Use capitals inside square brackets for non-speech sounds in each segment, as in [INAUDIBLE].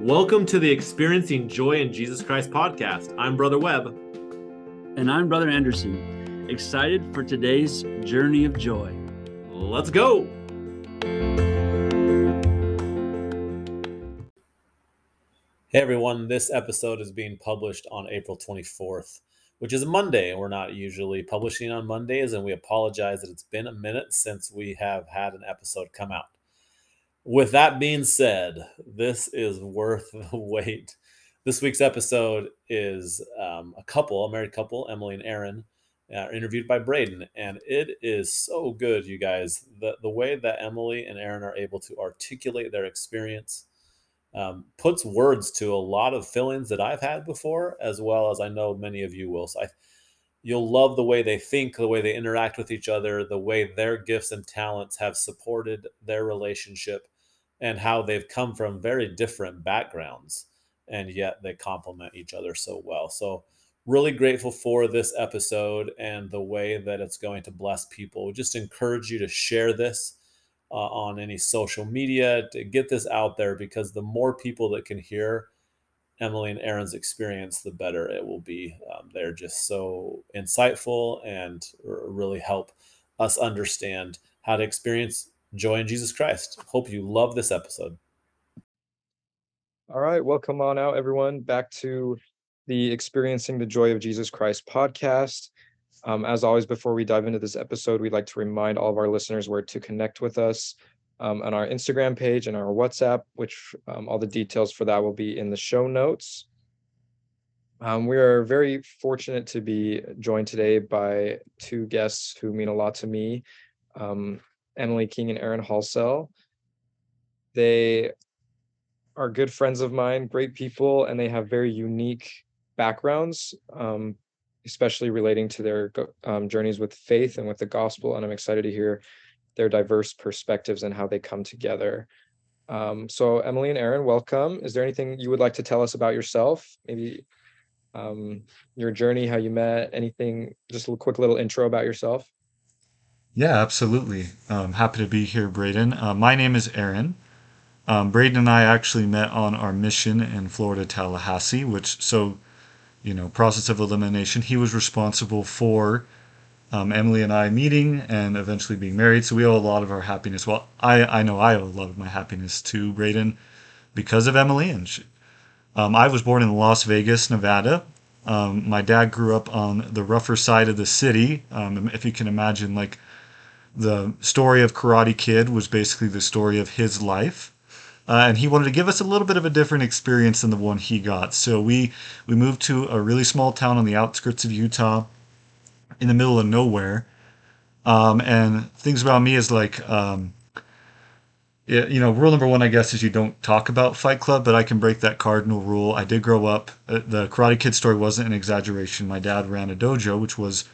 Welcome to the Experiencing Joy in Jesus Christ podcast. I'm Brother Webb. And I'm Brother Anderson. Excited for today's journey of joy. Let's go. Hey everyone, this episode is being published on April 24th, which is a Monday. We're not usually publishing on Mondays, and we apologize that it's been a minute since we have had an episode come out. With that being said, this is worth [LAUGHS] the wait. This week's episode is um, a couple, a married couple, Emilee and Aaron, uh, interviewed by Braden, and it is so good, you guys. The the way that Emilee and Aaron are able to articulate their experience um, puts words to a lot of feelings that I've had before, as well as I know many of you will. So I, you'll love the way they think, the way they interact with each other, the way their gifts and talents have supported their relationship, and how they've come from very different backgrounds, and yet they complement each other so well. So really grateful for this episode and the way that it's going to bless people. We just encourage you to share this uh, on any social media to get this out there because the more people that can hear Emilee and Aaron's experience, the better it will be. Um, they're just so insightful and really help us understand how to experience joy in Jesus Christ. Hope you love this episode. All right, welcome on out, everyone, back to the Experiencing the Joy of Jesus Christ podcast. Um, as always, before we dive into this episode, we'd like to remind all of our listeners where to connect with us um, on our Instagram page and our WhatsApp, which um, all the details for that will be in the show notes. Um, we are very fortunate to be joined today by two guests who mean a lot to me um, Emilee King and Aaron Halsell. They are good friends of mine, great people, and they have very unique backgrounds, um, especially relating to their um, journeys with faith and with the gospel. And I'm excited to hear their diverse perspectives and how they come together. Um, so, Emilee and Aaron, welcome. Is there anything you would like to tell us about yourself? Maybe um, your journey, how you met, anything, just a quick little intro about yourself. Yeah, absolutely. Um, happy to be here, Braden. Uh, my name is Aaron. Um, Braden and I actually met on our mission in Florida, Tallahassee, which, so you know, process of elimination. He was responsible for um, Emilee and I meeting and eventually being married. So we owe a lot of our happiness. Well, I, I know I owe a lot of my happiness to Braden because of Emilee. And she, um, I was born in Las Vegas, Nevada. Um, my dad grew up on the rougher side of the city. Um, if you can imagine, like the story of Karate Kid was basically the story of his life uh, and he wanted to give us a little bit of a different experience than the one he got. So we we moved to a really small town on the outskirts of Utah, in the middle of nowhere. Um, and things about me is like, um, you know, rule number one, I guess, is you don't talk about Fight Club, but I can break that cardinal rule. I did grow up. Uh, the Karate Kid story wasn't an exaggeration. My dad ran a dojo, which was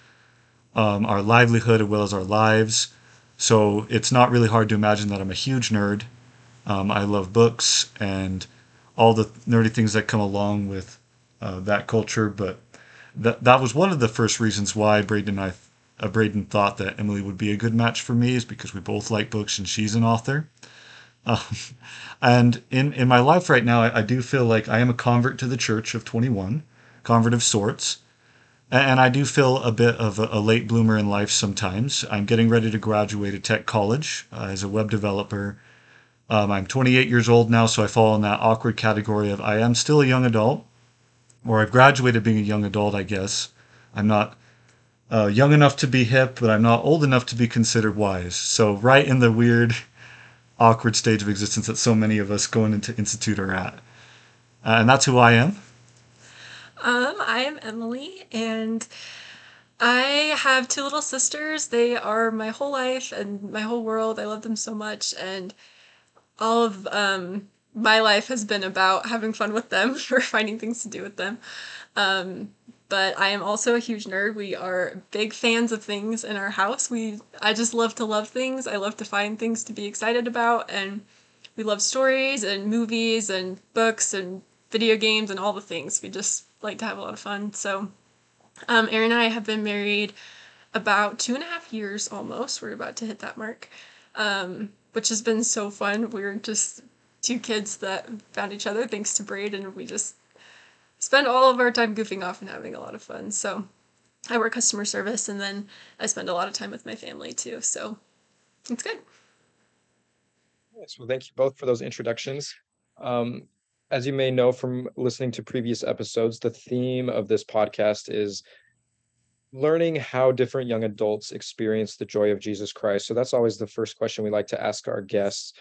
um, our livelihood as well as our lives. So it's not really hard to imagine that I'm a huge nerd um, I love books and all the nerdy things that come along with uh, that culture. But that that was one of the first reasons why Braden and I, uh, Braden thought that Emilee would be a good match for me is because we both like books and she's an author. [LAUGHS] Um, and in in my life right now, I, I do feel like I am a convert to the Church of 21, convert of sorts. And I do feel a bit of a, a late bloomer in life sometimes. I'm getting ready to graduate at Tech College uh, as a web developer um, I'm 28 years old now, so I fall in that awkward category of I am still a young adult, or I've graduated being a young adult, I guess. I'm not uh, young enough to be hip, but I'm not old enough to be considered wise. So, right in the weird, awkward stage of existence that so many of us going into Institute are at. Uh, and that's who I am. Um, I am Emilee, and I have two little sisters. They are my whole life and my whole world. I love them so much, and all of um, my life has been about having fun with them [LAUGHS] or finding things to do with them. Um, but I am also a huge nerd. We are big fans of things in our house. We I just love to love things. I love to find things to be excited about and we love stories and movies and books and video games and all the things. We just like to have a lot of fun. So um, Aaron and I have been married about two and a half years almost. We're about to hit that mark. Um, which has been so fun. We're just two kids that found each other thanks to Braid, and we just spend all of our time goofing off and having a lot of fun. So I work customer service, and then I spend a lot of time with my family too. So it's good. Yes, well, thank you both for those introductions. Um, as you may know from listening to previous episodes, the theme of this podcast is learning how different young adults experience the joy of Jesus Christ. So that's always the first question we like to ask our guests.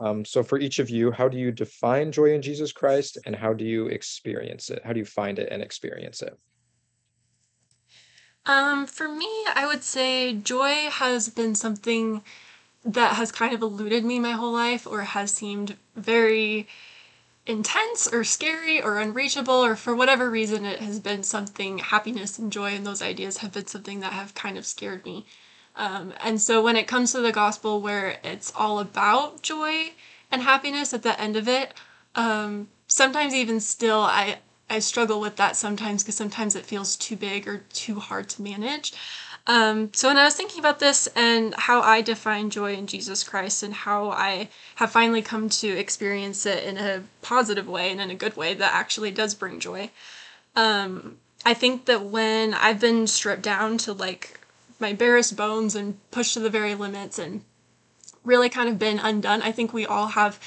Um, so for each of you, how do you define joy in Jesus Christ and how do you experience it? How do you find it and experience it? Um, for me, I would say joy has been something that has kind of eluded me my whole life or has seemed very intense or scary or unreachable or for whatever reason it has been something happiness and joy and those ideas have been something that have kind of scared me um, and so when it comes to the gospel where it's all about joy and happiness at the end of it um, sometimes even still i i struggle with that sometimes because sometimes it feels too big or too hard to manage. Um, so when I was thinking about this and how I define joy in Jesus Christ and how I have finally come to experience it in a positive way and in a good way that actually does bring joy, um, I think that when I've been stripped down to like my barest bones and pushed to the very limits and really kind of been undone, I think we all have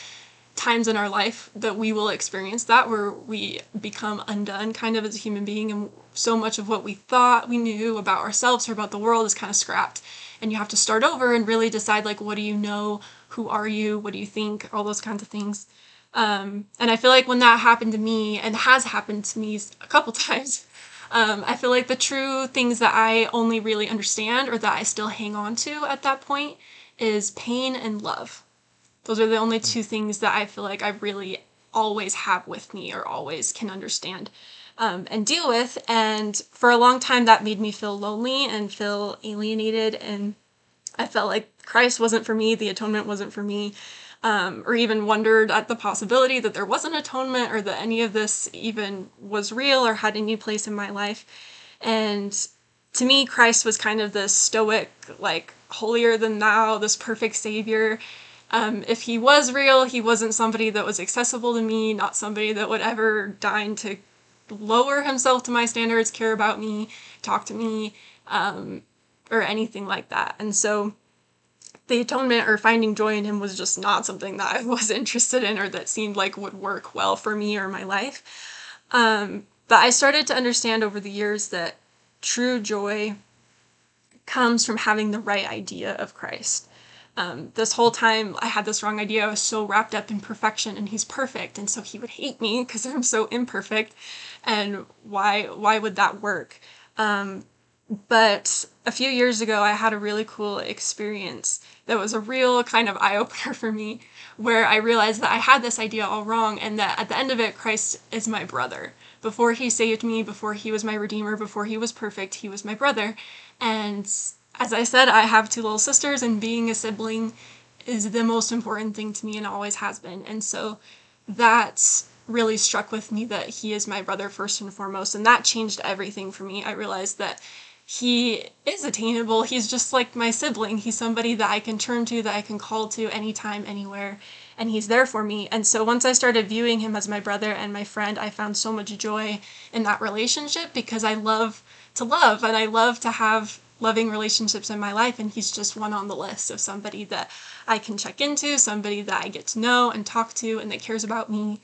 times in our life that we will experience that where we become undone kind of as a human being and so much of what we thought we knew about ourselves or about the world is kind of scrapped. And you have to start over and really decide like what do you know? Who are you? What do you think? All those kinds of things. Um, and i feel like when that happened to me and has happened to me a couple [LAUGHS] times um, i feel like the true things that i only really understand or that i still hang on to at that point is pain and love those are the only two things that I feel like I really always have with me or always can understand um, and deal with. And for a long time, that made me feel lonely and feel alienated. And I felt like Christ wasn't for me, the atonement wasn't for me. Um, or even wondered at the possibility that there was an atonement or that any of this even was real or had any place in my life. And to me, Christ was kind of this stoic, like holier than thou, this perfect savior um, if he was real, he wasn't somebody that was accessible to me, not somebody that would ever deign to lower himself to my standards, care about me, talk to me, um, or anything like that. And so the atonement or finding joy in him was just not something that I [LAUGHS] was interested in or that seemed like would work well for me or my life. Um, but I started to understand over the years that true joy comes from having the right idea of Christ um, this whole time I had this wrong idea. I was so wrapped up in perfection and he's perfect and so he would hate me [LAUGHS] because I'm so imperfect and why why would that work? Um, but a few years ago I had a really cool experience that was a real kind of eye opener [LAUGHS] for me where I realized that I had this idea all wrong and that at the end of it Christ is my brother. Before he saved me, before he was my redeemer, before he was perfect, he was my brother. And as I said, I have two little sisters, and being a sibling is the most important thing to me and always has been. And so that really struck with me that he is my brother first and foremost. And that changed everything for me. I realized that he is attainable. He's just like my sibling. He's somebody that I can turn to, that I can call to anytime, anywhere. And he's there for me. And so once I started viewing him as my brother and my friend, I found so much joy in that relationship because I love to love and I love to have loving relationships in my life and he's just one on the list of somebody that i can check into somebody that i get to know and talk to and that cares about me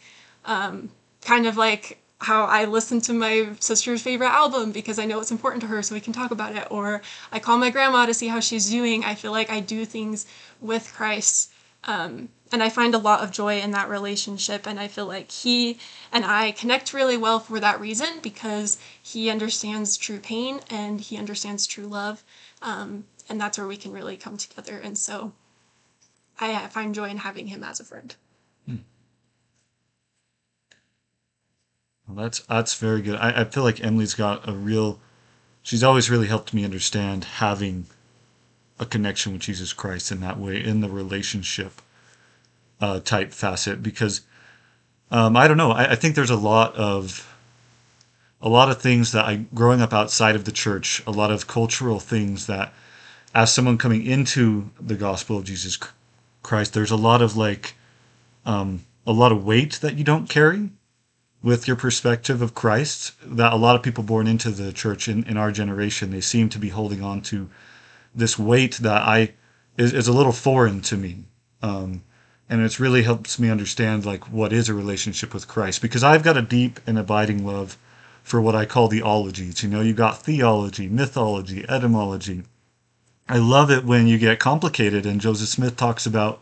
um, kind of like how i listen to my sister's favorite album because i know it's important to her so we can talk about it or i call my grandma to see how she's doing i feel like i do things with christ um, and I find a lot of joy in that relationship. And I feel like he and I connect really well for that reason because he understands true pain and he understands true love. Um, and that's where we can really come together. And so I find joy in having him as a friend. Well, that's that's very good. I, I feel like Emilee's got a real. She's always really helped me understand having a connection with Jesus Christ in that way in the relationship uh, type facet because um, I don't know. I, I, think there's a lot of a lot of things that I growing up outside of the church, a lot of cultural things that as someone coming into the gospel of Jesus Christ, there's a lot of like um, a lot of weight that you don't carry with your perspective of Christ that a lot of people born into the church in, in our generation they seem to be holding on to this weight that I is, is a little foreign to me. Um, and it's really helps me understand like what is a relationship with Christ. Because I've got a deep and abiding love for what I call the ologies. You know you got theology mythology etymology. I love it when you get complicated and Joseph Smith talks about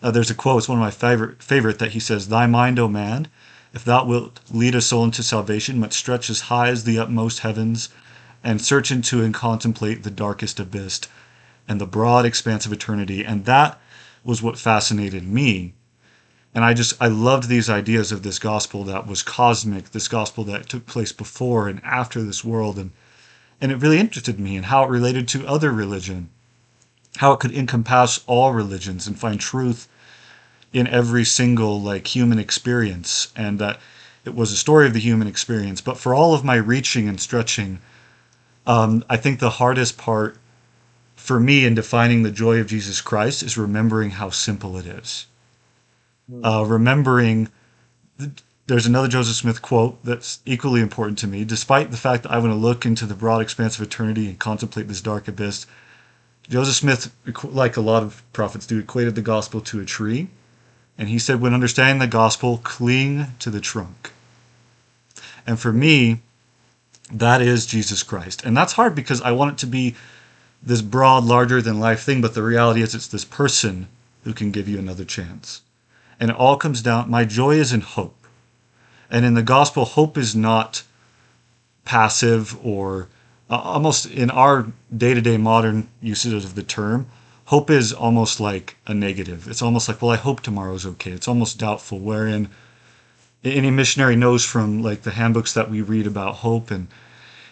uh, there's a quote it's one of my favorite favorite that he says thy mind o man if thou wilt lead a soul into salvation, must stretch as high as the utmost heavens, and search into and contemplate the darkest abyss and the broad expanse of eternity. And that was what fascinated me. And I just, I loved these ideas of this gospel that was cosmic, this gospel that took place before and after this world. And, and it really interested me and how it related to other religion, how it could encompass all religions and find truth in every single like human experience and that it was a story of the human experience. But for all of my reaching and stretching um, i think the hardest part for me in defining the joy of jesus christ is remembering how simple it is. Uh, remembering there's another joseph smith quote that's equally important to me. Despite the fact that i want to look into the broad expanse of eternity and contemplate this dark abyss joseph smith like a lot of prophets do equated the gospel to a tree and he said, when understanding the gospel, cling to the trunk. And for me, that is Jesus Christ. And that's hard because I want it to be this broad, larger than life thing, but the reality is it's this person who can give you another chance. And it all comes down, my joy is in hope. And in the gospel, hope is not passive or uh, almost in our day to day modern usage of the term, hope is almost like a negative. It's almost like, well, I hope tomorrow's okay. It's almost doubtful, wherein any missionary knows from like the handbooks that we read about hope and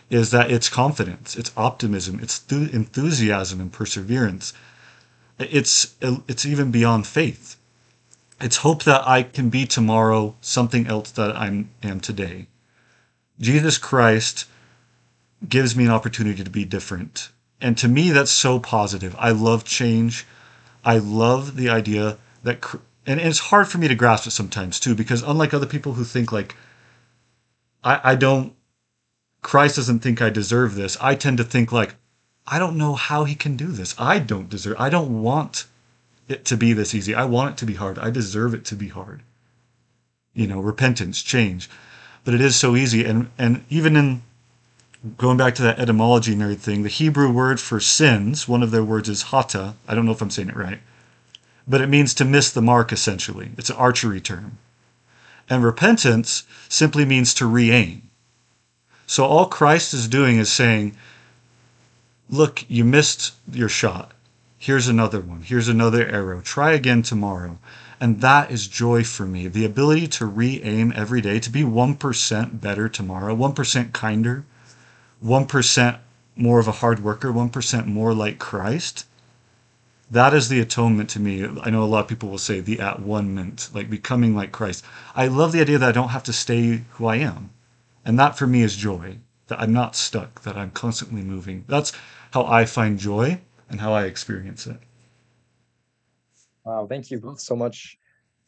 is that it's confidence, it's optimism, it's enthusiasm and perseverance. It's it's even beyond faith. It's hope that I can be tomorrow something else that I am today. Jesus Christ gives me an opportunity to be different and to me that's so positive. I love change. I love the idea that and it's hard for me to grasp it sometimes too because unlike other people who think like i i don't christ doesn't think i deserve this i tend to think like i don't know how he can do this. I don't deserve i don't want it to be this easy. I want it to be hard. I deserve it to be hard. You know repentance change. But it is so easy. And and even in going back to that etymology nerd thing, the Hebrew word for sins, one of their words is hata. I don't know if I'm saying it right, but it means to miss the mark essentially. It's an archery term. And repentance simply means to re aim. So all Christ is doing is saying, Look, you missed your shot. Here's another one. Here's another arrow. Try again tomorrow. And that is joy for me. The ability to re aim every day, to be 1% better tomorrow, 1% kinder, 1% more of a hard worker, 1% more like Christ, that is the atonement to me. I know a lot of people will say the at one ment, like becoming like Christ. I love the idea that I don't have to stay who I am. And that for me is joy, that I'm not stuck, that I'm constantly moving. That's how I find joy and how I experience it. Wow, thank you both so much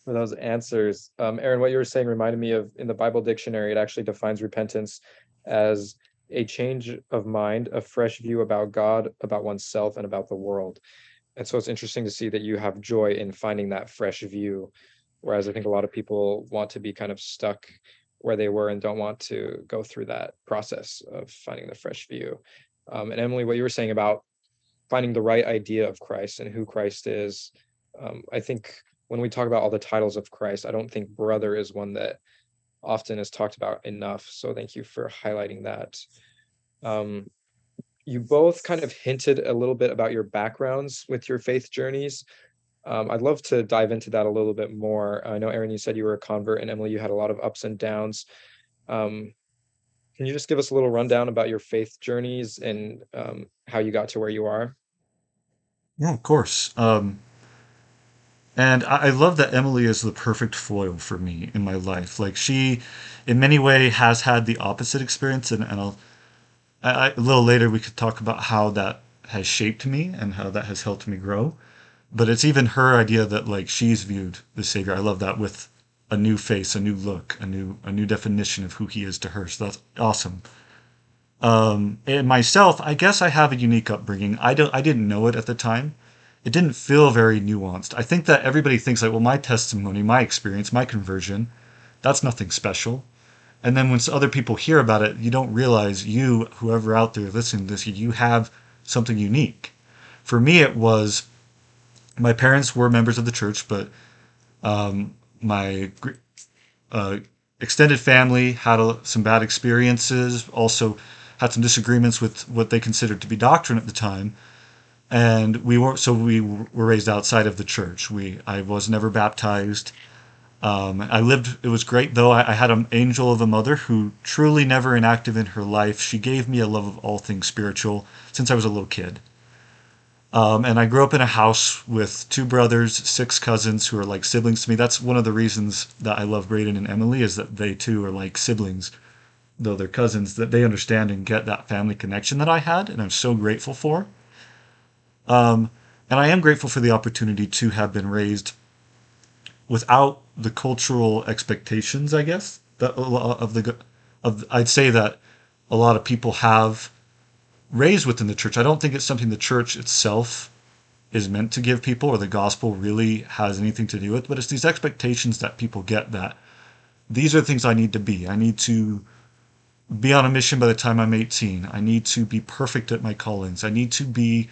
for those answers. Um, Aaron, what you were saying reminded me of in the Bible dictionary, it actually defines repentance as a change of mind, a fresh view about God, about oneself, and about the world. And so it's interesting to see that you have joy in finding that fresh view. Whereas I think a lot of people want to be kind of stuck where they were and don't want to go through that process of finding the fresh view. Um, and Emilee, what you were saying about finding the right idea of Christ and who Christ is, um, I think when we talk about all the titles of Christ, I don't think brother is one that often is talked about enough. So thank you for highlighting that. Um, you both kind of hinted a little bit about your backgrounds with your faith journeys. Um, I'd love to dive into that a little bit more. I know, Aaron, you said you were a convert, and Emilee, you had a lot of ups and downs. Um, can you just give us a little rundown about your faith journeys and um, how you got to where you are? Yeah, of course. Um, and I, I love that Emilee is the perfect foil for me in my life. Like she, in many way, has had the opposite experience, and, and I'll, I, I, a little later we could talk about how that has shaped me and how that has helped me grow. But it's even her idea that like she's viewed the Savior. I love that with a new face, a new look, a new a new definition of who he is to her. So that's awesome. Um, and myself, I guess I have a unique upbringing. I don't I didn't know it at the time. It didn't feel very nuanced. I think that everybody thinks like, well, my testimony, my experience, my conversion, that's nothing special. And then when other people hear about it, you don't realize you, whoever out there listening to this, you have something unique. For me, it was my parents were members of the church, but um, my uh, extended family had a, some bad experiences, also had some disagreements with what they considered to be doctrine at the time. And we were so we were raised outside of the church. We I was never baptized. Um, I lived, it was great though. I, I, had an angel of a mother who truly never inactive in her life. She gave me a love of all things spiritual since I was a little kid. Um, and I grew up in a house with two brothers, six cousins who are like siblings to me. That's one of the reasons that I love Braden and Emilee is that they too are like siblings, though they're cousins, that they understand and get that family connection that I had, and I'm so grateful for. Um, and I am grateful for the opportunity to have been raised without the cultural expectations, I guess, that of the of I'd say that a lot of people have raised within the church. I don't think it's something the church itself is meant to give people or the gospel really has anything to do with, but it's these expectations that people get that these are things I need to be. I need to be on a mission by the time I'm 18. I need to be perfect at my callings. I need to be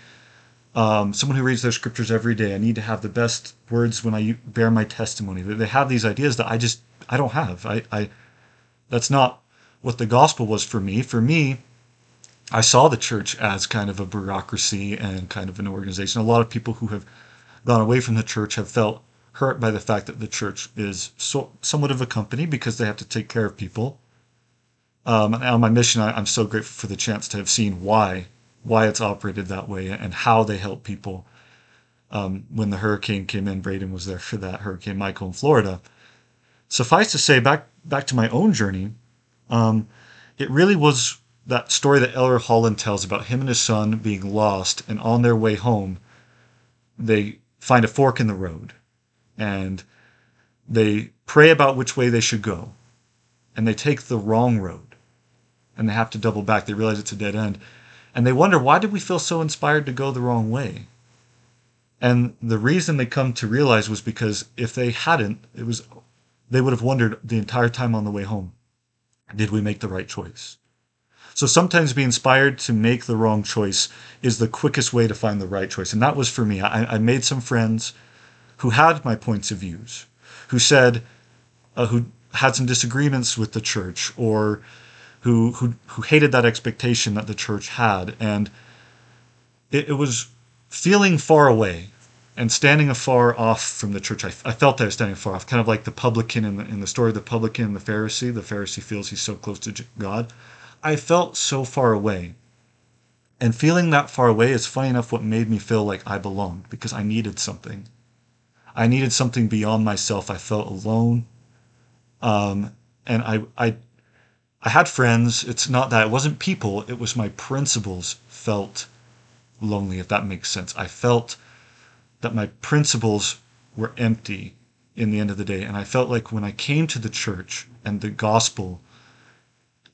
um, someone who reads their scriptures every day. I need to have the best words when I bear my testimony. They have these ideas that I just I don't have. I, I that's not what the gospel was for me. For me, I saw the church as kind of a bureaucracy and kind of an organization. A lot of people who have gone away from the church have felt hurt by the fact that the church is so, somewhat of a company because they have to take care of people. Um, on my mission, I, I'm so grateful for the chance to have seen why why it's operated that way and how they help people. Um, when the hurricane came in, Braden was there for that Hurricane Michael in Florida. Suffice to say, back back to my own journey, um, it really was that story that Elder Holland tells about him and his son being lost, and on their way home, they find a fork in the road, and they pray about which way they should go, and they take the wrong road, and they have to double back. They realize it's a dead end, and they wonder why did we feel so inspired to go the wrong way? And the reason they come to realize was because if they hadn't it was they would have wondered the entire time on the way home did we make the right choice? So sometimes being inspired to make the wrong choice is the quickest way to find the right choice. And that was for me. I, I made some friends who had my points of views who said uh, who had some disagreements with the church or who who who hated that expectation that the church had, and it, it was feeling far away and standing afar off from the church. I, I felt I was standing far off, kind of like the publican in the in the story of the publican and the Pharisee. The Pharisee feels he's so close to God. I felt so far away. And feeling that far away is funny enough what made me feel like I belonged because I needed something. I needed something beyond myself. I felt alone. Um, and I, I I had friends. It's not that it wasn't people, it was my principles felt lonely, if that makes sense. I felt that my principles were empty in the end of the day. And I felt like when I came to the church and the gospel,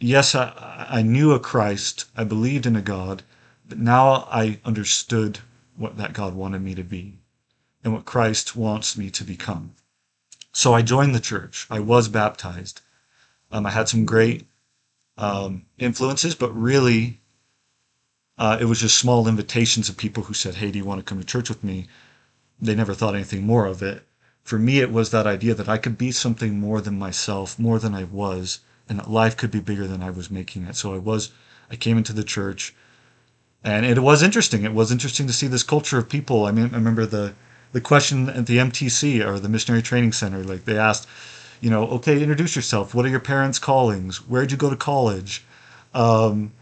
yes, I, I knew a Christ, I believed in a God, but now I understood what that God wanted me to be and what Christ wants me to become. So I joined the church. I was baptized. Um, I had some great um, influences, but really uh, it was just small invitations of people who said, Hey, do you want to come to church with me? They never thought anything more of it. For me, it was that idea that I could be something more than myself, more than I was, and that life could be bigger than I was making it. So I was, I came into the church, and it was interesting. It was interesting to see this culture of people. I mean, I remember the the question at the MTC or the Missionary Training Center, like they asked, you know, okay, introduce yourself. What are your parents' callings? Where'd you go to college? Um,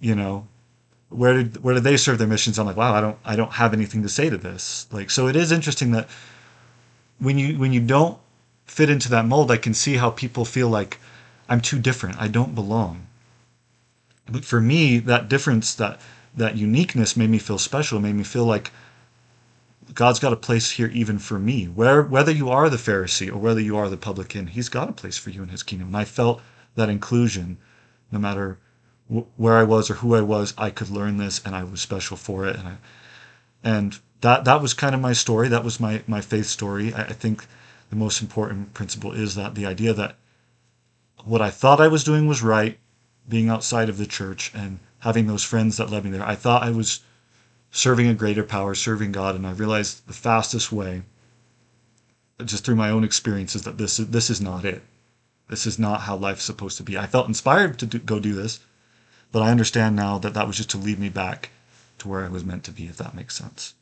you know, where did where did they serve their missions? I'm like, wow, I don't I don't have anything to say to this. Like, so it is interesting that when you when you don't fit into that mold, I can see how people feel like I'm too different. I don't belong. But for me, that difference, that that uniqueness, made me feel special. Made me feel like God's got a place here even for me. Where whether you are the Pharisee or whether you are the publican, He's got a place for you in His kingdom. And I felt that inclusion, no matter wh- where I was or who I was, I could learn this, and I was special for it. And I, and that that was kind of my story. That was my my faith story. I, I think the most important principle is that the idea that what I thought I was doing was right, being outside of the church and having those friends that led me there. I thought I was serving a greater power, serving God, and I realized the fastest way, just through my own experiences, that this this is not it. This is not how life's supposed to be. I felt inspired to do, go do this, but I understand now that that was just to lead me back to where I was meant to be, if that makes sense.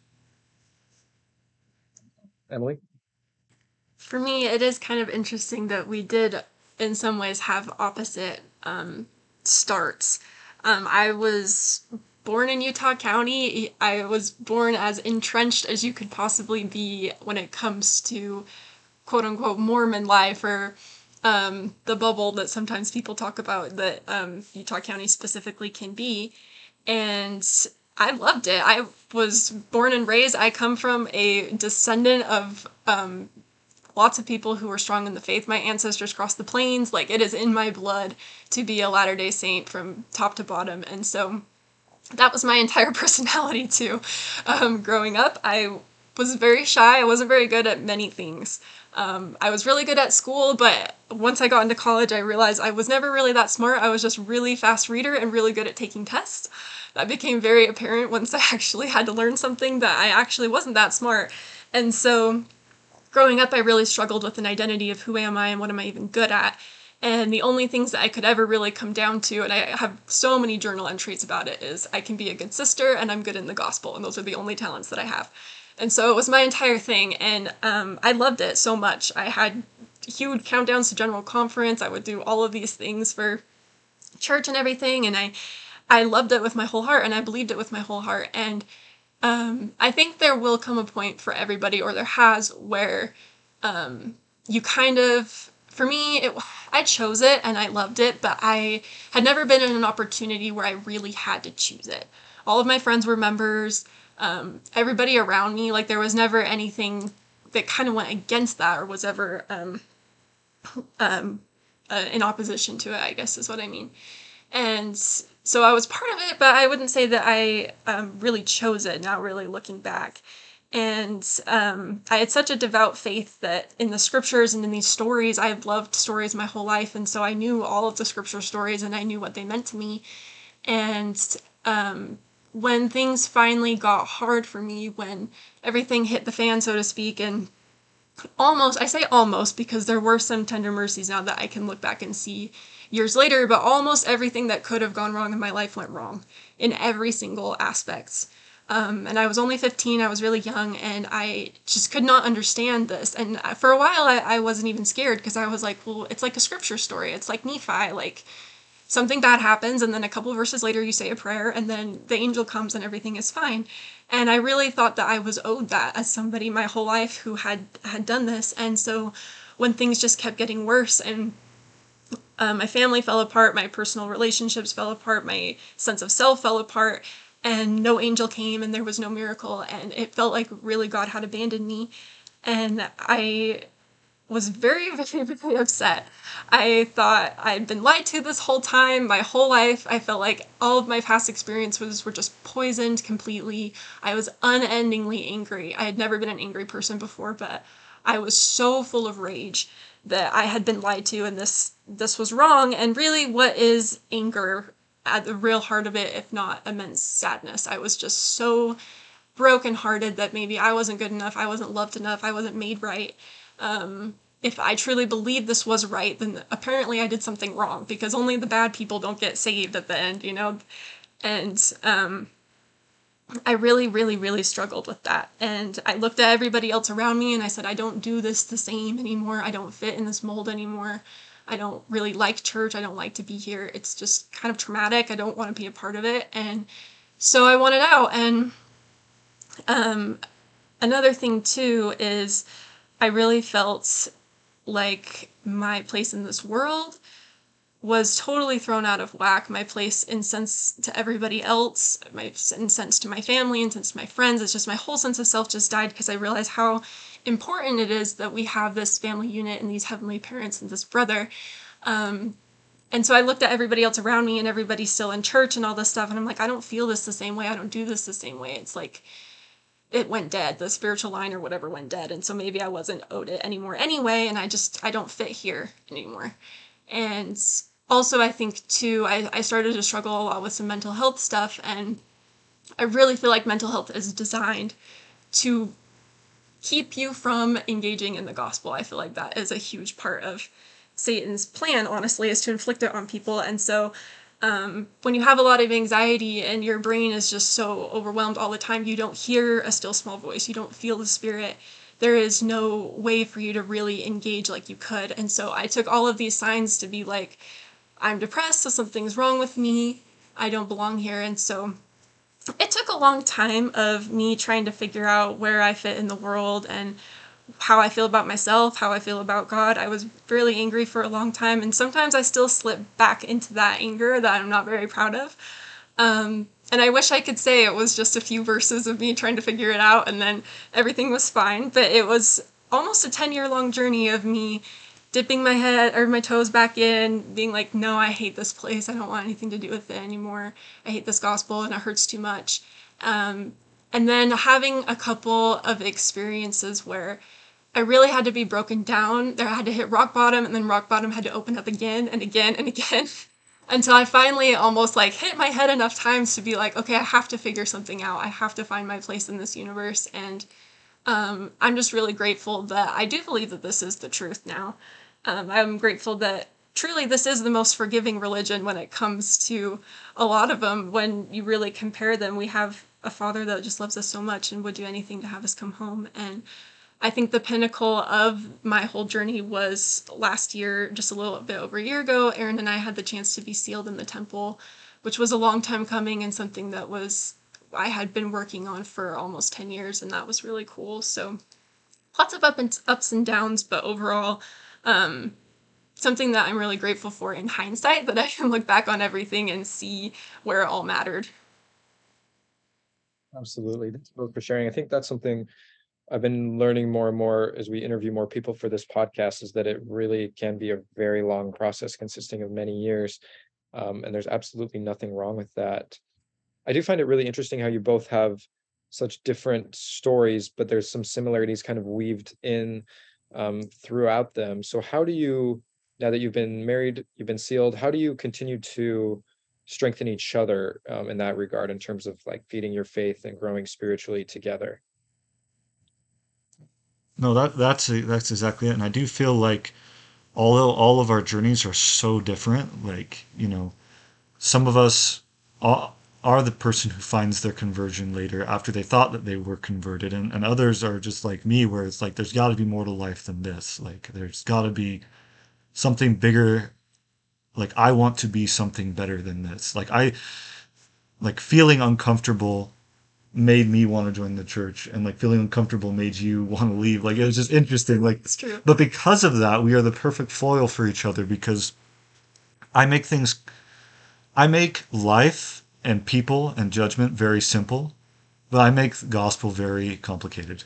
Emilee? For me, it is kind of interesting that we did, in some ways, have opposite um, starts. Um, I was born in Utah County. I was born as entrenched as you could possibly be when it comes to quote unquote Mormon life or um, the bubble that sometimes people talk about that um, Utah County specifically can be. And I loved it. I was born and raised. I come from a descendant of um, lots of people who were strong in the faith. My ancestors crossed the plains. Like it is in my blood to be a Latter day Saint from top to bottom. And so that was my entire [LAUGHS] personality too. Um, growing up, I was very shy. I wasn't very good at many things. Um, I was really good at school, but once I got into college, I realized I was never really that smart. I was just really fast reader and really good at taking tests. That became very apparent once [LAUGHS] I actually had to learn something that I actually wasn't that smart. And so growing up, I really struggled with an identity of who am I and what am I even good at. And the only things that I could ever really come down to, and I have so many journal entries about it, is I can be a good sister and I'm good in the gospel. And those are the only talents that I have. And so it was my entire thing. And um, I loved it so much. I had huge countdowns to general conference. I would do all of these things for church and everything. And I, I loved it with my whole heart and I believed it with my whole heart. And um, I think there will come a point for everybody, or there has, where um, you kind of for me, it, I chose it and I loved it, but I had never been in an opportunity where I really had to choose it. All of my friends were members, um, everybody around me, like there was never anything that kind of went against that or was ever um, um, uh, in opposition to it, I guess is what I mean. And so I was part of it, but I wouldn't say that I um, really chose it now, really looking back and um, I had such a devout faith that in the scriptures and in these stories, I have loved stories my whole life, and so I knew all of the scripture stories and I knew what they meant to me. And um, when things finally got hard for me, when everything hit the fan, so to speak, and almost, I say almost because there were some tender mercies now that I can look back and see years later, but almost everything that could have gone wrong in my life went wrong in every single aspect. Um, and I was only 15, I was really young, and I just could not understand this. And for a while, I, I wasn't even scared because I was like, well, it's like a scripture story. It's like Nephi. Like something bad happens, and then a couple verses later, you say a prayer, and then the angel comes and everything is fine. And I really thought that I was owed that as somebody my whole life who had had done this. And so when things just kept getting worse and um, my family fell apart, my personal relationships fell apart, my sense of self fell apart and no angel came and there was no miracle and it felt like really God had abandoned me and I was very [LAUGHS] very very upset. I thought I'd been lied to this whole time, my whole life. I felt like all of my past experiences were just poisoned completely. I was unendingly angry. I had never been an angry person before, but I was so full of rage that I had been lied to and this this was wrong and really what is anger at the real heart of it, if not immense sadness. I was just so brokenhearted that maybe I wasn't good enough, I wasn't loved enough, I wasn't made right. Um, if I truly believed this was right, then apparently I did something wrong because only the bad people don't get saved at the end, you know? And um, I really, really, really struggled with that. And I looked at everybody else around me and I said, I don't do this the same anymore. I don't fit in this mold anymore. I don't really like church. I don't like to be here. It's just kind of traumatic. I don't want to be a part of it. And so I wanted out. And um, another thing, too, is I really felt like my place in this world was totally thrown out of whack. My place in sense to everybody else, my in sense to my family, in sense to my friends. It's just my whole sense of self just died because I realized how important it is that we have this family unit and these heavenly parents and this brother. Um, and so I looked at everybody else around me and everybody's still in church and all this stuff. And I'm like, I don't feel this the same way. I don't do this the same way. It's like it went dead. The spiritual line or whatever went dead. And so maybe I wasn't owed it anymore anyway. And I just, I don't fit here anymore. And also, I think too, I, I started to struggle a lot with some mental health stuff. And I really feel like mental health is designed to keep you from engaging in the gospel. I feel like that is a huge part of Satan's plan, honestly, is to inflict it on people. And so um, when you have a lot of anxiety and your brain is just so overwhelmed all the time, you don't hear a still small voice, you don't feel the spirit. There is no way for you to really engage like you could. And so I took all of these signs to be like, I'm depressed, so something's wrong with me. I don't belong here. And so it took a long time of me trying to figure out where I fit in the world and how I feel about myself, how I feel about God. I was really angry for a long time, and sometimes I still slip back into that anger that I'm not very proud of. Um, and I wish I could say it was just a few verses of me trying to figure it out and then everything was fine, but it was almost a 10 year long journey of me dipping my head or my toes back in, being like, no, I hate this place. I don't want anything to do with it anymore. I hate this gospel and it hurts too much. Um, and then having a couple of experiences where I really had to be broken down. There I had to hit rock bottom, and then rock bottom had to open up again and again and [LAUGHS] again until I finally almost like hit my head enough times to be like, okay, I have to figure something out. I have to find my place in this universe. And um, I'm just really grateful that I do believe that this is the truth now. Um, I'm grateful that truly this is the most forgiving religion when it comes to a lot of them. When you really compare them, we have a father that just loves us so much and would do anything to have us come home. And I think the pinnacle of my whole journey was last year, just a little bit over a year ago. Aaron and I had the chance to be sealed in the temple, which was a long time coming and something that was I had been working on for almost 10 years, and that was really cool. So lots of up and ups and downs, but overall, um, something that I'm really grateful for in hindsight that [LAUGHS] I can look back on everything and see where it all mattered. Absolutely. Thanks both for sharing. I think that's something I've been learning more and more as we interview more people for this podcast is that it really can be a very long process consisting of many years. Um, and there's absolutely nothing wrong with that. I do find it really interesting how you both have such different stories, but there's some similarities kind of weaved in um, throughout them. So, how do you, now that you've been married, you've been sealed, how do you continue to strengthen each other um, in that regard in terms of like feeding your faith and growing spiritually together? No, that that's that's exactly it. And I do feel like although all of our journeys are so different, like, you know, some of us are, are the person who finds their conversion later after they thought that they were converted. And, and others are just like me where it's like there's got to be more to life than this. Like there's got to be something bigger. Like i want to be something better than this. Like i like feeling uncomfortable made me want to join the church and like feeling uncomfortable made you want to leave. Like it was just interesting. Like It's true. but because of that we are the perfect foil for each other because i make things i make life and people and judgment very simple but i make the gospel very complicated.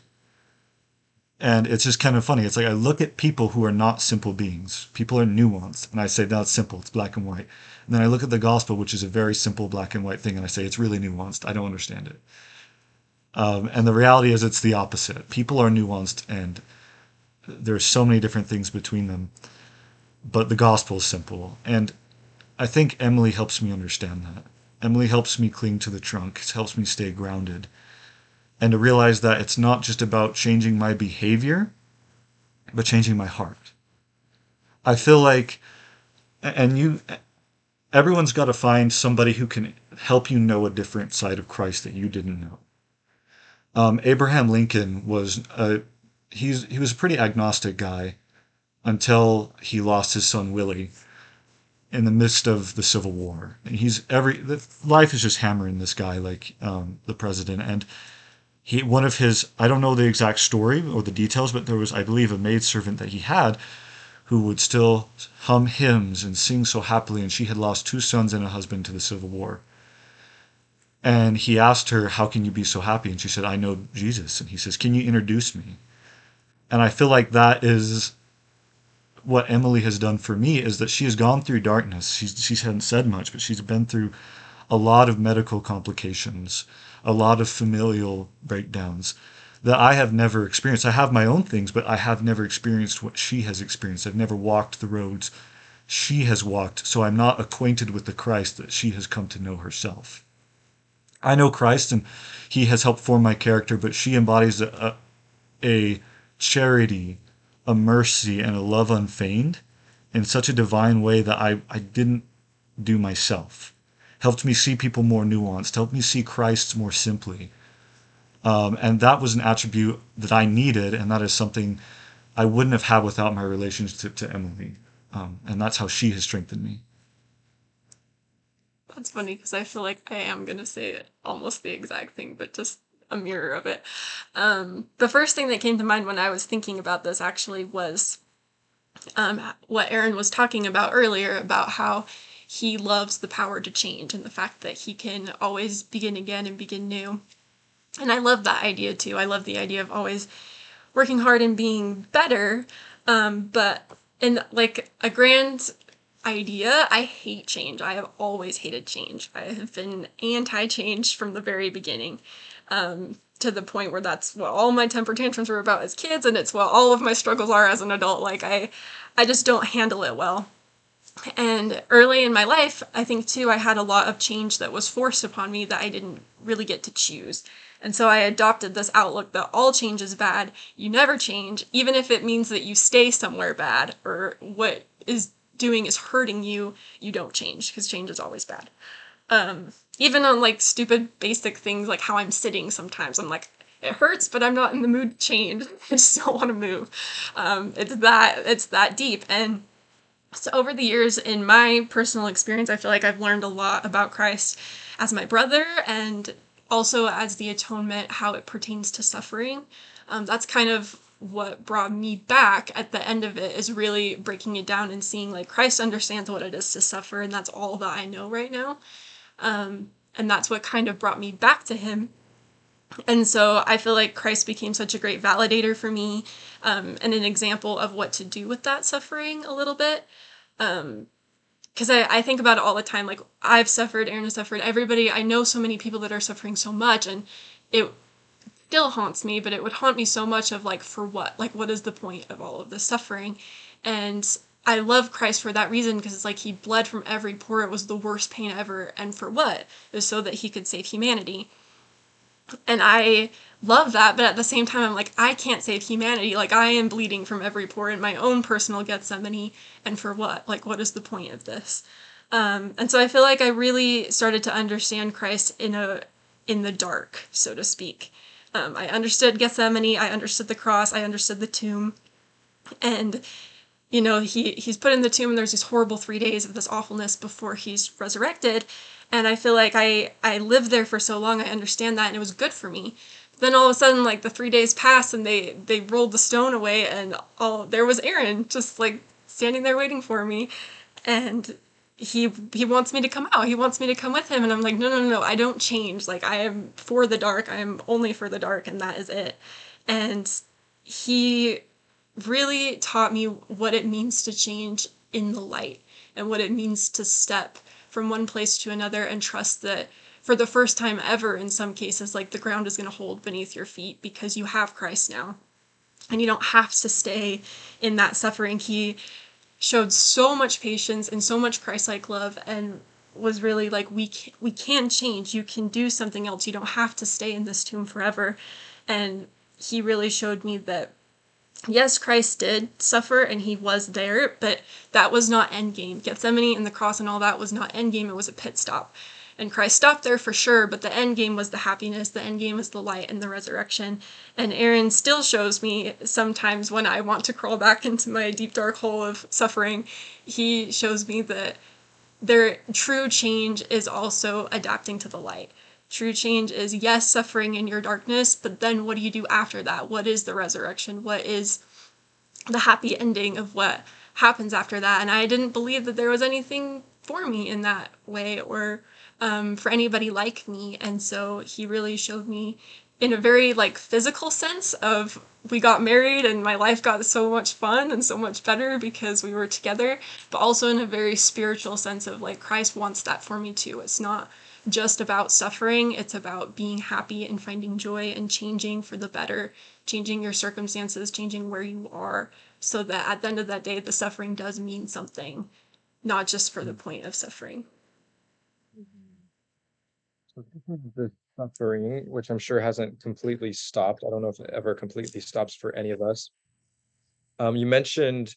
And it's just kind of funny. It's like i look at people who are not simple beings. People are nuanced and i say that's simple. It's black and white. And then i look at the gospel which is a very simple black and white thing and i say it's really nuanced. I don't understand it. Um, and the reality is, it's the opposite. People are nuanced, and there's so many different things between them. But the gospel is simple, and I think Emilee helps me understand that. Emilee helps me cling to the trunk. It helps me stay grounded, and to realize that it's not just about changing my behavior, but changing my heart. I feel like, and you, everyone's got to find somebody who can help you know a different side of Christ that you didn't know um, Abraham Lincoln was a he's he was a pretty agnostic guy until he lost his son Willie in the midst of the Civil War. And he's every the, life is just hammering this guy like um, the president and he one of his I don't know the exact story or the details, but there was I believe a maidservant that he had who would still hum hymns and sing so happily, and she had lost two sons and a husband to the Civil War. And he asked her, How can you be so happy? And she said, I know Jesus. And he says, Can you introduce me? And I feel like that is what Emilee has done for me is that she has gone through darkness. She's, she hasn't said much, but she's been through a lot of medical complications, a lot of familial breakdowns that I have never experienced. I have my own things, but I have never experienced what she has experienced. I've never walked the roads she has walked, so I'm not acquainted with the Christ that she has come to know herself. I know Christ and he has helped form my character, but she embodies a, a charity, a mercy, and a love unfeigned in such a divine way that I, I didn't do myself. Helped me see people more nuanced, helped me see Christ more simply. Um, and that was an attribute that I needed, and that is something I wouldn't have had without my relationship to Emilee. Um, and that's how she has strengthened me. That's funny because I feel like I am gonna say almost the exact thing, but just a mirror of it. Um, the first thing that came to mind when I was thinking about this actually was um, what Aaron was talking about earlier about how he loves the power to change and the fact that he can always begin again and begin new. And I love that idea too. I love the idea of always working hard and being better. Um, but in like a grand idea, I hate change. I have always hated change. I have been anti change from the very beginning. Um, to the point where that's what all my temper tantrums were about as kids and it's what all of my struggles are as an adult. Like i i just don't handle it well. And early in my life i think too i had a lot of change that was forced upon me that i didn't really get to choose. And so i adopted this outlook that all change is bad. You never change even if it means that you stay somewhere bad or what is doing is hurting you, you don't change because change is always bad. Um, even on like stupid basic things like how I'm sitting sometimes, I'm like, it hurts, but I'm not in the mood to change. [LAUGHS] I just don't want to move. Um, it's that it's that deep. And so over the years, in my personal experience, I feel like I've learned a lot about Christ as my brother and also as the atonement, how it pertains to suffering. Um, that's kind of what brought me back at the end of it is really breaking it down and seeing like Christ understands what it is to suffer, and that's all that I know right now. Um, and that's what kind of brought me back to Him. And so I feel like Christ became such a great validator for me um, and an example of what to do with that suffering a little bit. Um, because I, I think about it all the time like i've suffered aaron has suffered everybody i know so many people that are suffering so much and it still haunts me, but it would haunt me so much of like, for what? Like, what is the point of all of this suffering? And I love Christ for that reason because it's like he bled from every pore. It was the worst pain ever. And for what? It was so that he could save humanity. And I love that, but at the same time, I'm like, I can't save humanity. Like, I am bleeding from every pore in my own personal Gethsemane. And for what? Like, what is the point of this? Um, and so I feel like I really started to understand Christ in a in the dark, so to speak. Um, I understood Gethsemane, I understood the cross, I understood the tomb. And you know, he he's put in the tomb and there's these horrible 3 days of this awfulness before he's resurrected. And I feel like I I lived there for so long, I understand that and it was good for me. But Then all of a sudden like the 3 days pass and they they rolled the stone away and all there was Aaron just like standing there waiting for me. And he he wants me to come out. He wants me to come with him and I'm like, "No, no, no, I don't change. Like I am for the dark. I am only for the dark and that is it." And he really taught me what it means to change in the light and what it means to step from one place to another and trust that for the first time ever in some cases like the ground is going to hold beneath your feet because you have Christ now. And you don't have to stay in that suffering. He showed so much patience and so much Christ-like love and was really like we can, we can change you can do something else you don't have to stay in this tomb forever and he really showed me that yes Christ did suffer and he was there but that was not endgame Gethsemane and the cross and all that was not endgame it was a pit stop and Christ stopped there for sure, but the end game was the happiness, the end game is the light and the resurrection. And Aaron still shows me sometimes when I want to crawl back into my deep dark hole of suffering, he shows me that their true change is also adapting to the light. True change is yes, suffering in your darkness, but then what do you do after that? What is the resurrection? What is the happy ending of what happens after that. And I didn't believe that there was anything for me in that way or um, for anybody like me. And so he really showed me in a very like physical sense of we got married and my life got so much fun and so much better because we were together but also in a very spiritual sense of like christ wants that for me too it's not just about suffering it's about being happy and finding joy and changing for the better changing your circumstances changing where you are so that at the end of that day the suffering does mean something not just for the point of suffering So this is the suffering, which I'm sure hasn't completely stopped. I don't know if it ever completely stops for any of us. Um, you mentioned,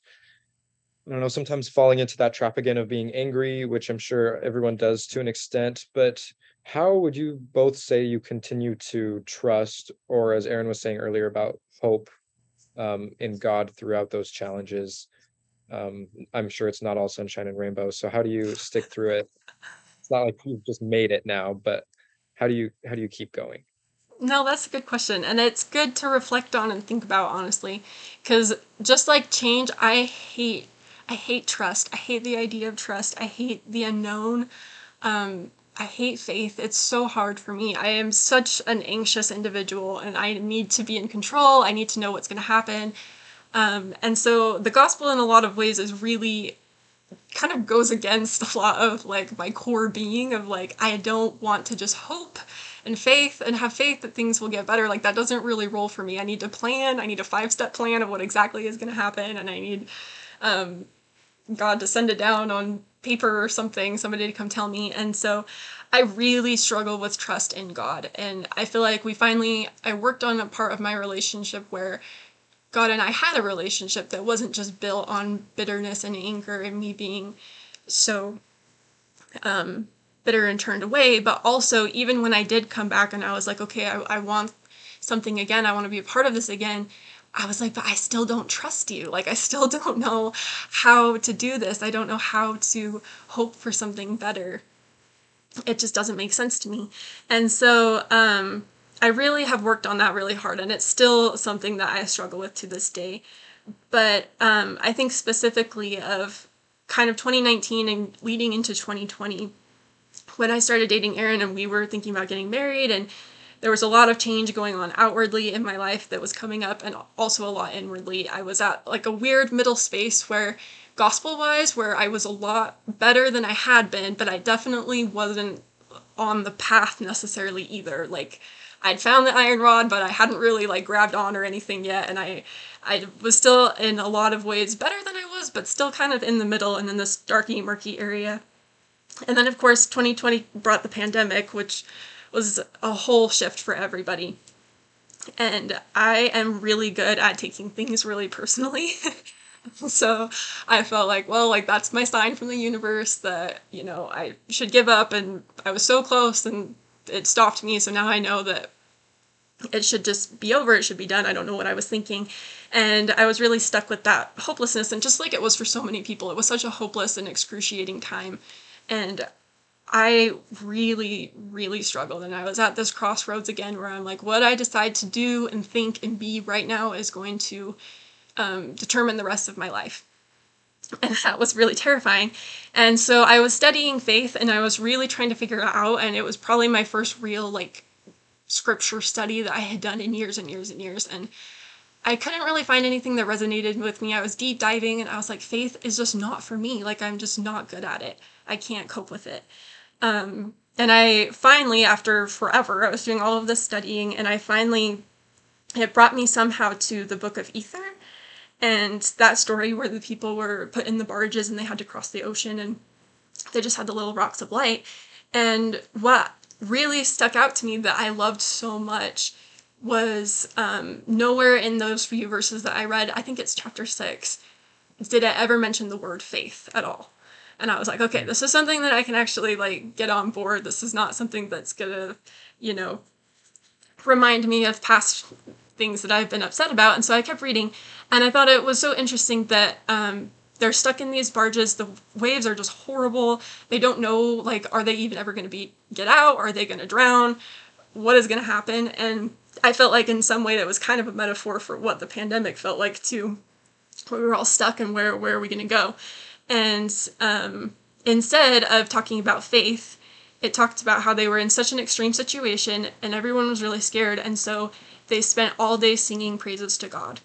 I don't know, sometimes falling into that trap again of being angry, which I'm sure everyone does to an extent. But how would you both say you continue to trust, or as Aaron was saying earlier about hope um, in God throughout those challenges? Um, I'm sure it's not all sunshine and rainbows. So how do you stick through it? It's not like you've just made it now, but how do you how do you keep going? No, that's a good question. And it's good to reflect on and think about honestly. Cause just like change, I hate I hate trust. I hate the idea of trust. I hate the unknown. Um, I hate faith. It's so hard for me. I am such an anxious individual and I need to be in control. I need to know what's going to happen. Um, and so the gospel, in a lot of ways, is really kind of goes against a lot of like my core being of like, I don't want to just hope and faith and have faith that things will get better. Like, that doesn't really roll for me. I need to plan, I need a five step plan of what exactly is going to happen. And I need um, God to send it down on paper or something, somebody to come tell me. And so I really struggle with trust in God. And I feel like we finally, I worked on a part of my relationship where God and I had a relationship that wasn't just built on bitterness and anger and me being so um, bitter and turned away, but also even when I did come back and I was like, okay, I, I want something again, I want to be a part of this again. I was like, but I still don't trust you. Like, I still [LAUGHS] don't know how to do this. I don't know how to hope for something better. It just doesn't make sense to me. And so, um, I really have worked on that really hard, and it's still something that I struggle with to this day. But um, I think specifically of kind of 2019 and leading into 2020, when I started dating Aaron and we were thinking about getting married, and there was a lot of change going on outwardly in my life that was coming up, and also a lot inwardly. I was at like a weird middle space where gospel wise where I was a lot better than I had been, but I definitely wasn't on the path necessarily either. Like I'd found the iron rod, but I hadn't really like grabbed on or anything yet, and I I was still in a lot of ways better than I was, but still kind of in the middle and in this darky, murky area. And then of course 2020 brought the pandemic, which was a whole shift for everybody. And I am really good at taking things really personally. [LAUGHS] so I felt like, well, like that's my sign from the universe that, you know, I should give up and I was so close and it stopped me. So now I know that it should just be over. It should be done. I don't know what I was thinking. And I was really stuck with that hopelessness. And just like it was for so many people, it was such a hopeless and excruciating time. And I really, really struggled. And I was at this crossroads again where I'm like, what I decide to do and think and be right now is going to um, determine the rest of my life and that was really terrifying. And so I was studying faith and I was really trying to figure it out and it was probably my first real like scripture study that I had done in years and years and years and I couldn't really find anything that resonated with me. I was deep diving and I was like faith is just not for me. Like I'm just not good at it. I can't cope with it. Um and I finally after forever I was doing all of this studying and I finally it brought me somehow to the book of Ether and that story where the people were put in the barges and they had to cross the ocean and they just had the little rocks of light. And what really stuck out to me that I loved so much was um, nowhere in those few verses that I read, I think it's chapter six, did it ever mention the word faith at all. And I was like, okay, this is something that I can actually like get on board. This is not something that's gonna, you know, remind me of past things that I've been upset about. And so I kept reading, and I thought it was so interesting that um, they're stuck in these barges. The waves are just horrible. They don't know, like, are they even ever to be get out? Are they to drown? What is to happen? And I felt like in some way that was kind of a metaphor for what the pandemic felt like too. we were all stuck and where where are we to go? And um, instead of talking about faith, it talked about how they were in such an extreme situation and everyone was really scared, and so they spent all day singing praises to God.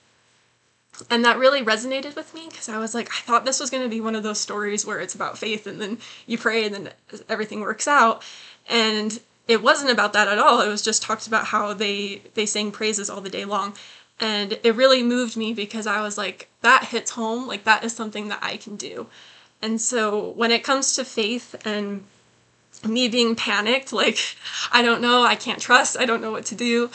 And that really resonated with me because I was like, I thought this was going to be one of those stories where it's about faith and then you pray and then everything works out. And it wasn't about that at all. It was just talked about how they they sang praises all the day long. And it really moved me because I was like, that hits home. Like that is something that I can do. And so when it comes to faith and me being panicked, like, [LAUGHS] I don't know, I can't trust, I don't know what to do.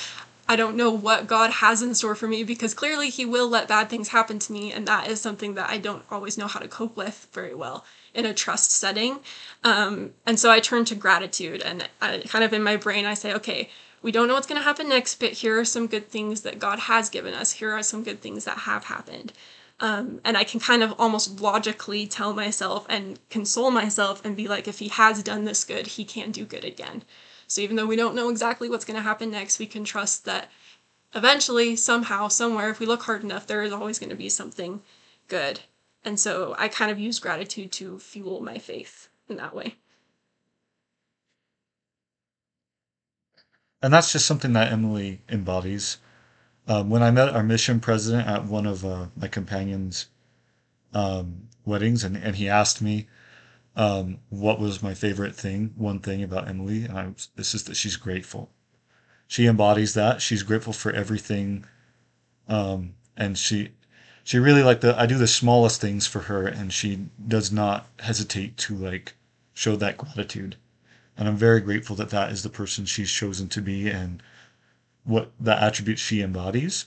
I don't know what God has in store for me because clearly He will let bad things happen to me, and that is something that I don't always know how to cope with very well in a trust setting. Um, and so I turn to gratitude, and I, kind of in my brain, I say, okay, we don't know what's going to happen next, but here are some good things that God has given us. Here are some good things that have happened. Um, and I can kind of almost logically tell myself and console myself and be like, if He has done this good, He can do good again. So even though we don't know exactly what's going to happen next, we can trust that eventually, somehow, somewhere, if we look hard enough, there is always going to be something good. And so I kind of use gratitude to fuel my faith in that way. And that's just something that Emilee embodies. Um, when I met our mission president at one of uh, my companions' um, weddings, and, and he asked me, um, what was my favorite thing, one thing about Emilee, and I was, this is that she's grateful. She embodies that. She's grateful for everything, um, and she she really like the I do the smallest things for her, and she does not hesitate to like show that gratitude. And I'm very grateful that that is the person she's chosen to be and what the attributes she embodies.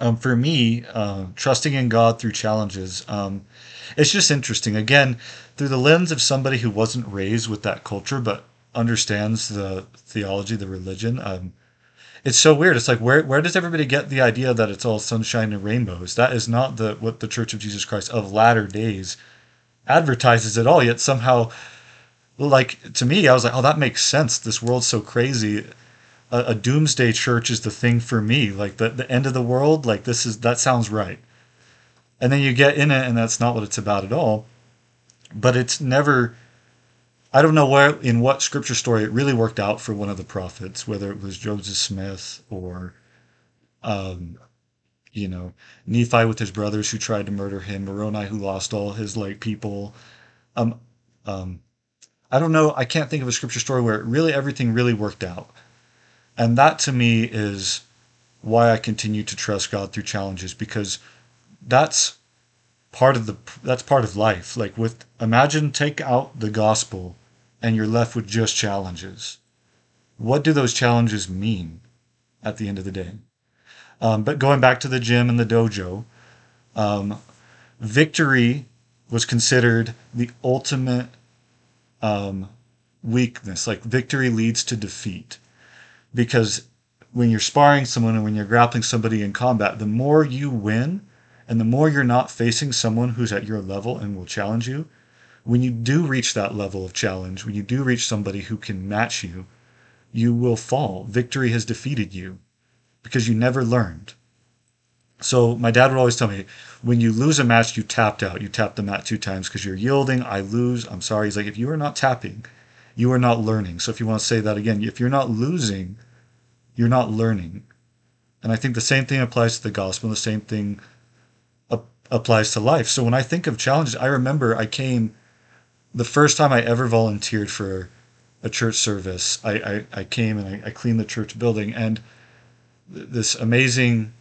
Um, for me, uh, trusting in God through challenges, um, it's just interesting. Again, through the lens of somebody who wasn't raised with that culture but understands the theology, the religion. Um, it's so weird. It's like where where does everybody get the idea that it's all sunshine and rainbows? That is not the what the Church of Jesus Christ of latter days advertises at all. Yet somehow, like to me, I was like, oh, that makes sense. This world's so crazy. A, a doomsday church is the thing for me. Like the the end of the world. Like this is that sounds right. And then you get in it, and that's not what it's about at all but it's never I don't know where in what scripture story it really worked out for one of the prophets, whether it was Joseph Smith or um, you know, Nephi with his brothers who tried to murder him, Moroni who lost all his like people. Um, um, I don't know. I can't think of a scripture story where really everything really worked out, and that to me is why I continue to trust God through challenges because that's part of the that's part of life. Like with imagine take out the gospel and you're left with just challenges. What do those challenges mean at the end of the day? Um, but going back to the gym and the dojo um, victory was considered the ultimate um, weakness like victory leads to defeat because when you're sparring someone and when you're grappling somebody in combat the more you win and the more you're not facing someone who's at your level and will challenge you, when you do reach that level of challenge, when you do reach somebody who can match you, you will fall. Victory has defeated you because you never learned. So my dad would always tell me, when you lose a match, you tapped out. You tapped the mat two times because you're yielding. I lose. I'm sorry. He's like, if you are not tapping, you are not learning. So if you want to say that again, if you're not losing, you're not learning. And I think the same thing applies to the gospel. The same thing applies to life. So when I think of challenges, I remember I came the first time I ever volunteered for a church service. I, I, I came and I, I, cleaned the church building, and this amazing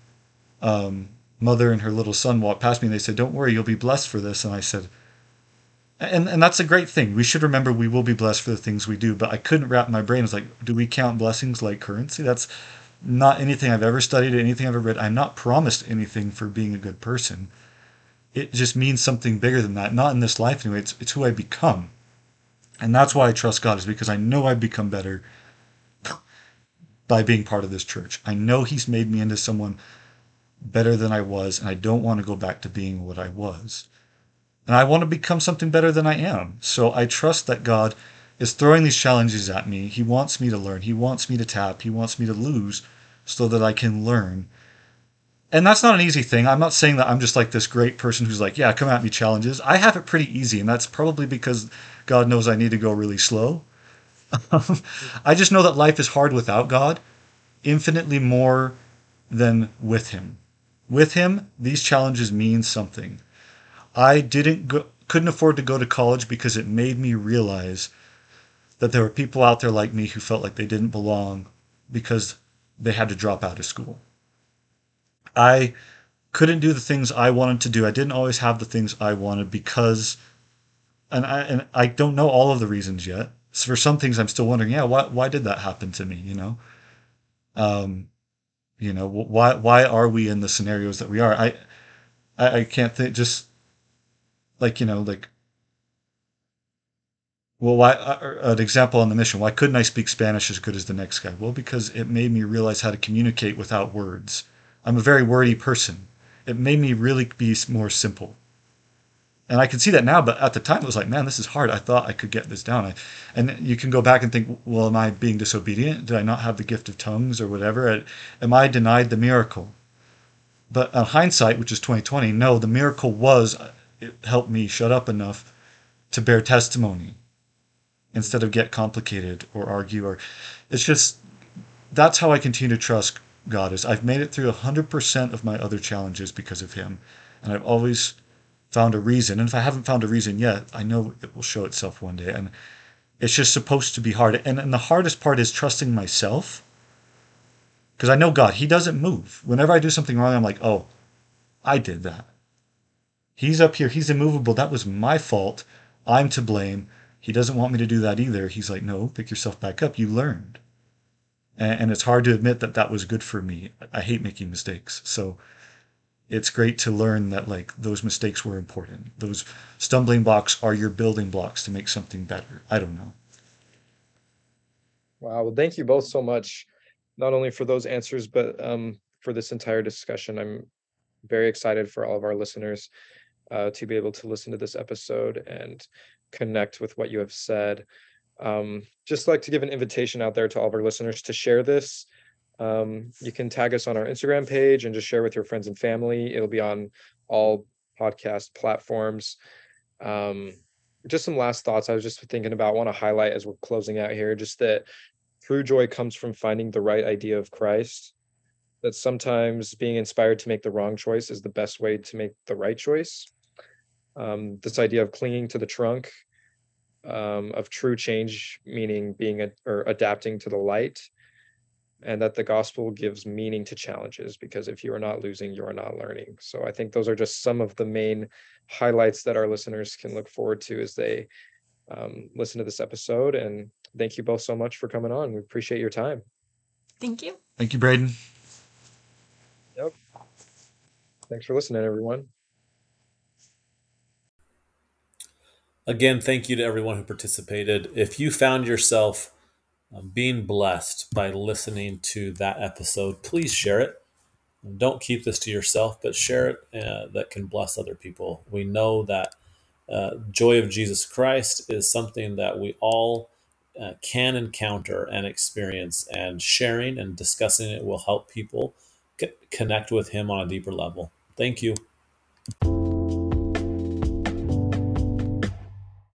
um, mother and her little son walked past me and they said, Don't worry, you'll be blessed for this. And I said, and, and that's a great thing. We should remember we will be blessed for the things we do. But I couldn't wrap my brain. It's like, do we count blessings like currency? That's not anything I've ever studied, anything I've ever read. I'm not promised anything for being a good person it just means something bigger than that. Not in this life anyway. It's it's who I become, and that's why I trust God is because I know I've become better by being part of this church. I know He's made me into someone better than I was, and I don't want to go back to being what I was. And I want to become something better than I am. So I trust that God is throwing these challenges at me. He wants me to learn. He wants me to tap. He wants me to lose so that I can learn and that's not an easy thing. I'm not saying that I'm just like this great person who's like, yeah, come at me challenges. I have it pretty easy, and that's probably because God knows I need to go really slow. [LAUGHS] I just know that life is hard without God, infinitely more than with Him. With Him, these challenges mean something. I didn't go, couldn't afford to go to college because it made me realize that there were people out there like me who felt like they didn't belong because they had to drop out of school. I couldn't do the things I wanted to do. I didn't always have the things I wanted because, and I and I don't know all of the reasons yet. So for some things, I'm still wondering, yeah, why why did that happen to me? You know, um, you know, why why are we in the scenarios that we are? I I, I can't think. Just like you know, like well, why? Uh, an example on the mission. Why couldn't I speak Spanish as good as the next guy? Well, because it made me realize how to communicate without words I'm a very wordy person. It made me really be more simple. And I can see that now, but at the time it was like, man, this is hard. I thought I could get this down. I, and you can go back and think, well, am I being disobedient? Did I not have the gift of tongues or whatever? Am I denied the miracle? But on hindsight, which is 2020, no, the miracle was uh, it helped me shut up enough to bear testimony instead of get complicated or argue or it's just that's how I continue to trust God is. I've made it through 100% of my other challenges because of Him. And I've always found a reason. And if I haven't found a reason yet, I know it will show itself one day. And it's just supposed to be hard. And, and the hardest part is trusting myself. Because I know God, He doesn't move. Whenever I do something wrong, I'm like, oh, I did that. He's up here. He's immovable. That was my fault. I'm to blame. He doesn't want me to do that either. He's like, no, pick yourself back up. You learned and, and it's hard to admit that that was good for me. I hate making mistakes, so it's great to learn that like those mistakes were important. Those stumbling blocks are your building blocks to make something better. I don't know. Wow. Well, thank you both so much, not only for those answers, but um, for this entire discussion. I'm very excited for all of our listeners uh, to be able to listen to this episode and connect with what you have said um, just like to give an invitation out there to all of our listeners to share this. Um, you can tag us on our Instagram page and just share with your friends and family. It'll be on all podcast platforms. Um, just some last thoughts I was just thinking about, want to highlight as we're closing out here, just that true joy comes from finding the right idea of Christ. That sometimes being inspired to make the wrong choice is the best way to make the right choice. Um, this idea of clinging to the trunk um, of true change, meaning being a, or adapting to the light, and that the gospel gives meaning to challenges because if you are not losing, you are not learning. So I think those are just some of the main highlights that our listeners can look forward to as they um, listen to this episode. And thank you both so much for coming on. We appreciate your time. Thank you. Thank you, Braden. Yep. Thanks for listening, everyone. Again, thank you to everyone who participated. If you found yourself being blessed by listening to that episode, please share it. Don't keep this to yourself, but share it uh, that can bless other people. We know that uh, joy of Jesus Christ is something that we all uh, can encounter and experience, and sharing and discussing it will help people c- connect with Him on a deeper level. Thank you.